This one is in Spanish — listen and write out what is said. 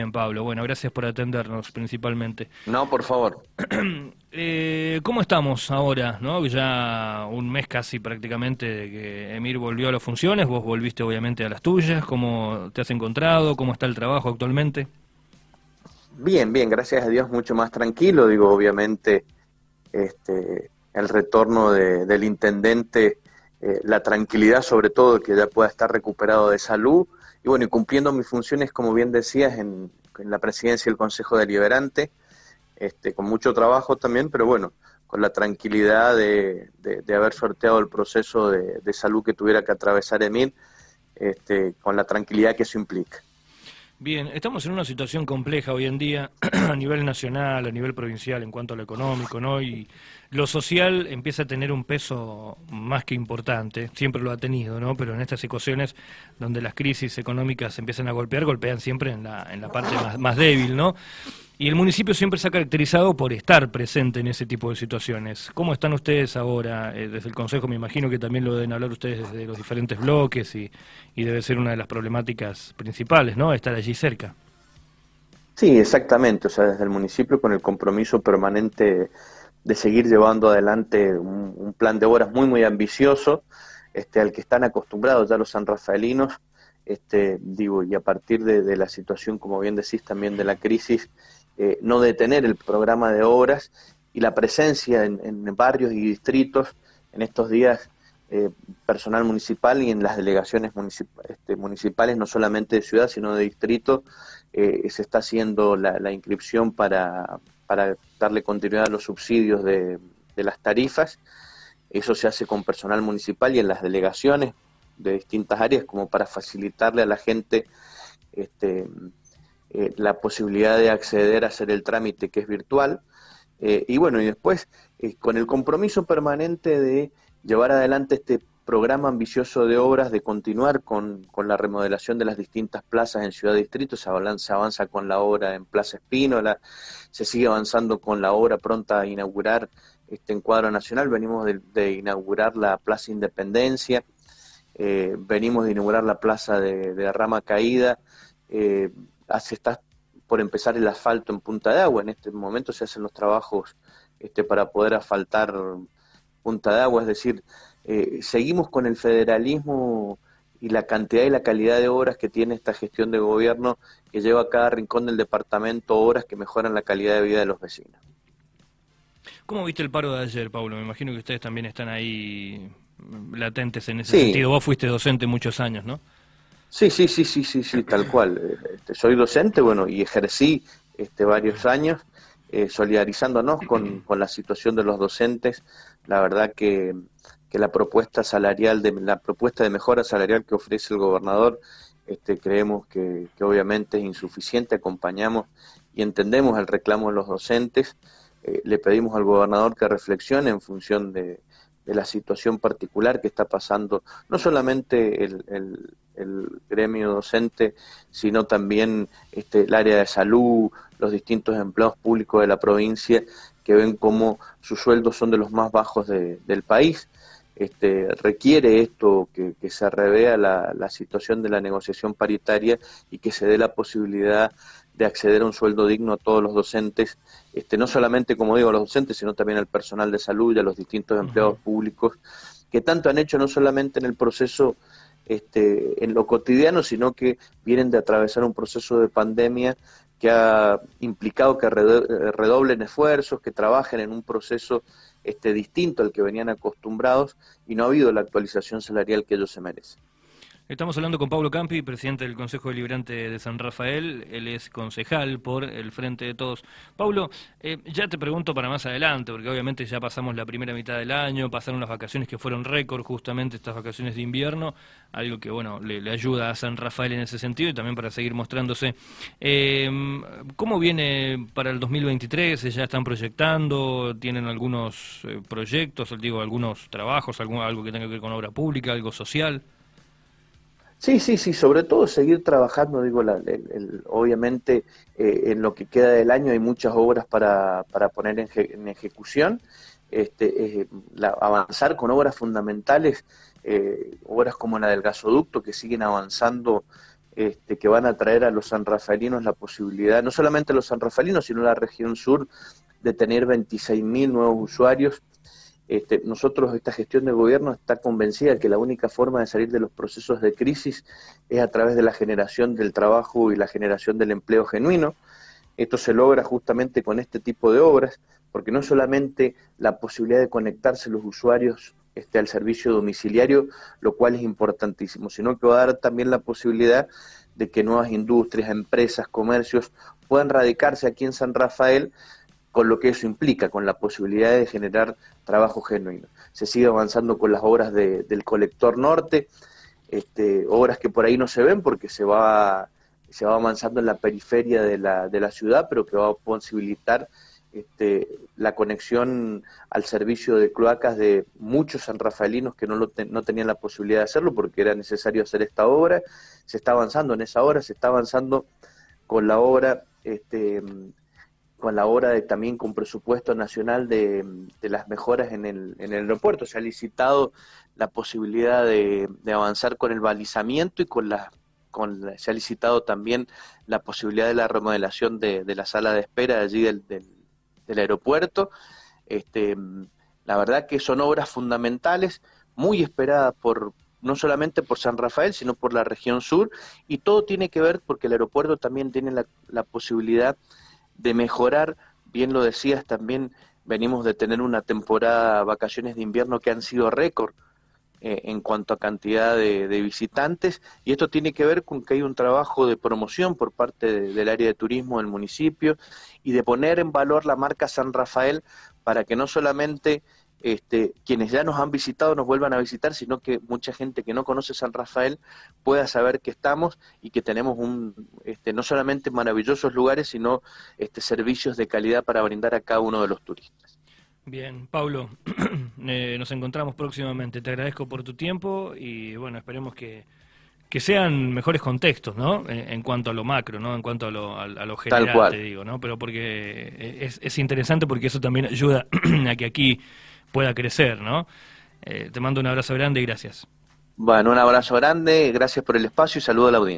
bien, Pablo. Bueno, gracias por atendernos principalmente. No, por favor. eh, ¿Cómo estamos ahora? ¿no? Ya un mes casi prácticamente de que Emir volvió a las funciones, vos volviste obviamente a las tuyas. ¿Cómo te has encontrado? ¿Cómo está el trabajo actualmente? Bien, bien, gracias a Dios, mucho más tranquilo. Digo, obviamente, este, el retorno del intendente, eh, la tranquilidad sobre todo, que ya pueda estar recuperado de salud y bueno, y cumpliendo mis funciones, como bien decías, en, la presidencia del Consejo Deliberante, este, con mucho trabajo también, pero bueno, con la tranquilidad de, haber sorteado el proceso de, salud que tuviera que atravesar Emil, este, con la tranquilidad que eso implica. Bien, estamos en una situación compleja hoy en día a nivel nacional, a nivel provincial en cuanto a lo económico, ¿no? Y lo social empieza a tener un peso más que importante, siempre lo ha tenido, ¿no? Pero en estas ecuaciones donde las crisis económicas empiezan a golpear, golpean siempre en la, en la parte más, más débil, ¿no? Y el municipio siempre se ha caracterizado por estar presente en ese tipo de situaciones. ¿Cómo están ustedes ahora? Eh, desde el Consejo me imagino que también lo deben hablar ustedes desde los diferentes bloques y, debe ser una de las problemáticas principales, ¿no? Estar allí cerca. Sí, exactamente. O sea, desde el municipio con el compromiso permanente de seguir llevando adelante un, plan de obras muy, muy ambicioso, este, al que están acostumbrados ya los sanrafaelinos, este, digo, y a partir de, de la situación, como bien decís, también de la crisis, eh, no detener el programa de obras y la presencia en, barrios y distritos en estos días eh, personal municipal y en las delegaciones este, municipales, no solamente de ciudad, sino de distrito, eh, se está haciendo la, inscripción para, para, darle continuidad a los subsidios de, las tarifas. Eso se hace con personal municipal y en las delegaciones de distintas áreas como para facilitarle a la gente este, eh, la posibilidad de acceder a hacer el trámite que es virtual. Eh, y bueno, y después, eh, con el compromiso permanente de llevar adelante este programa ambicioso de obras, de continuar con, la remodelación de las distintas plazas en Ciudad Distrito, se avanza, avanza con la obra en Plaza Espínola, se sigue avanzando con la obra pronta a inaugurar este encuadro nacional, venimos de, inaugurar la Plaza Independencia, venimos de inaugurar la Plaza de, de Rama Caída, se está por empezar el asfalto en Punta de Agua. En este momento se hacen los trabajos este, para poder asfaltar Punta de Agua, es decir, eh, seguimos con el federalismo y la cantidad y la calidad de obras que tiene esta gestión de gobierno que lleva a cada rincón del departamento obras que mejoran la calidad de vida de los vecinos. ¿Cómo viste el paro de ayer, Pablo? Me imagino que ustedes también están ahí latentes en ese sentido. Vos fuiste docente muchos años, ¿no? Sí, sí, sí, sí, sí, sí, tal cual. Este, soy docente, bueno, y ejercí este, varios años eh, solidarizándonos con, con, la situación de los docentes. La verdad que, que, la propuesta salarial, de, la propuesta de mejora salarial que ofrece el gobernador, este, creemos que, que obviamente es insuficiente. Acompañamos y entendemos el reclamo de los docentes. Eh, le pedimos al gobernador que reflexione en función de, de la situación particular que está pasando, no solamente el, el, gremio docente, sino también este, el área de salud, los distintos empleados públicos de la provincia, que ven cómo sus sueldos son de los más bajos del país. Este, requiere esto que, que se revea la, la, situación de la negociación paritaria y que se dé la posibilidad de acceder a un sueldo digno a todos los docentes, este, no solamente, como digo, a los docentes, sino también al personal de salud y a los distintos empleados públicos, que tanto han hecho no solamente en el proceso, este, en lo cotidiano, sino que vienen de atravesar un proceso de pandemia que ha implicado que redoblen esfuerzos, que trabajen en un proceso este, distinto al que venían acostumbrados y no ha habido la actualización salarial que ellos se merecen. Estamos hablando con Pablo Campi, presidente del Consejo Deliberante de San Rafael. Él es concejal por el Frente de Todos. Pablo, eh, ya te pregunto para más adelante, porque obviamente ya pasamos la primera mitad del año, pasaron las vacaciones que fueron récord, justamente estas vacaciones de invierno, algo que bueno le, ayuda a San Rafael en ese sentido y también para seguir mostrándose. Eh, ¿Cómo viene para el 2023? ¿Ya están proyectando? ¿Tienen algunos eh, proyectos, digo, algunos trabajos, algo, algo que tenga que ver con obra pública, algo social? Sí, sí, sí, sobre todo seguir trabajando, digo, la, obviamente eh, en lo que queda del año hay muchas obras para, para poner en, ejecución, este, eh, avanzar con obras fundamentales, eh, obras como la del gasoducto que siguen avanzando este, que van a traer a los sanrafaelinos la posibilidad, no solamente a los sanrafaelinos, sino a la región sur, de tener 26.000 nuevos usuarios. Este, nosotros, esta gestión de gobierno está convencida que la única forma de salir de los procesos de crisis es a través de la generación del trabajo y la generación del empleo genuino. Esto se logra justamente con este tipo de obras, porque no solamente la posibilidad de conectarse los usuarios este, al servicio domiciliario, lo cual es importantísimo, sino que va a dar también la posibilidad de que nuevas industrias, empresas, comercios puedan radicarse aquí en San Rafael con lo que eso implica, con la posibilidad de generar trabajo genuino. Se sigue avanzando con las obras del colector norte, este, obras que por ahí no se ven porque se va, se va avanzando en la periferia de la, de la ciudad, pero que va a posibilitar este, la conexión al servicio de cloacas de muchos sanrafaelinos que no, lo no tenían la posibilidad de hacerlo porque era necesario hacer esta obra. Se está avanzando en esa obra, se está avanzando con la obra, este, con la obra de, también con presupuesto nacional de, las mejoras en el, en el aeropuerto. Se ha licitado la posibilidad de, avanzar con el balizamiento y con la con se ha licitado también la posibilidad de la remodelación de, la sala de espera allí del, del del aeropuerto. Este, la verdad que son obras fundamentales, muy esperadas por no solamente por San Rafael, sino por la región sur, y todo tiene que ver porque el aeropuerto también tiene la, la posibilidad de mejorar, bien lo decías, también venimos de tener una temporada vacaciones de invierno que han sido récord eh, en cuanto a cantidad de, visitantes y esto tiene que ver con que hay un trabajo de promoción por parte del área de turismo del municipio y de poner en valor la marca San Rafael para que no solamente este, quienes ya nos han visitado nos vuelvan a visitar, sino que mucha gente que no conoce San Rafael pueda saber que estamos y que tenemos un, este, no solamente maravillosos lugares, sino este, servicios de calidad para brindar a cada uno de los turistas. Bien, Pablo, eh, nos encontramos próximamente. Te agradezco por tu tiempo y bueno, esperemos que, sean mejores contextos, ¿no? En, cuanto a lo macro, ¿no? En cuanto a lo, a, lo general, te digo, ¿no? Pero porque es, es interesante porque eso también ayuda a que aquí pueda crecer, ¿no? Eh, te mando un abrazo grande y gracias. Bueno, un abrazo grande, gracias por el espacio y saludo a la audiencia.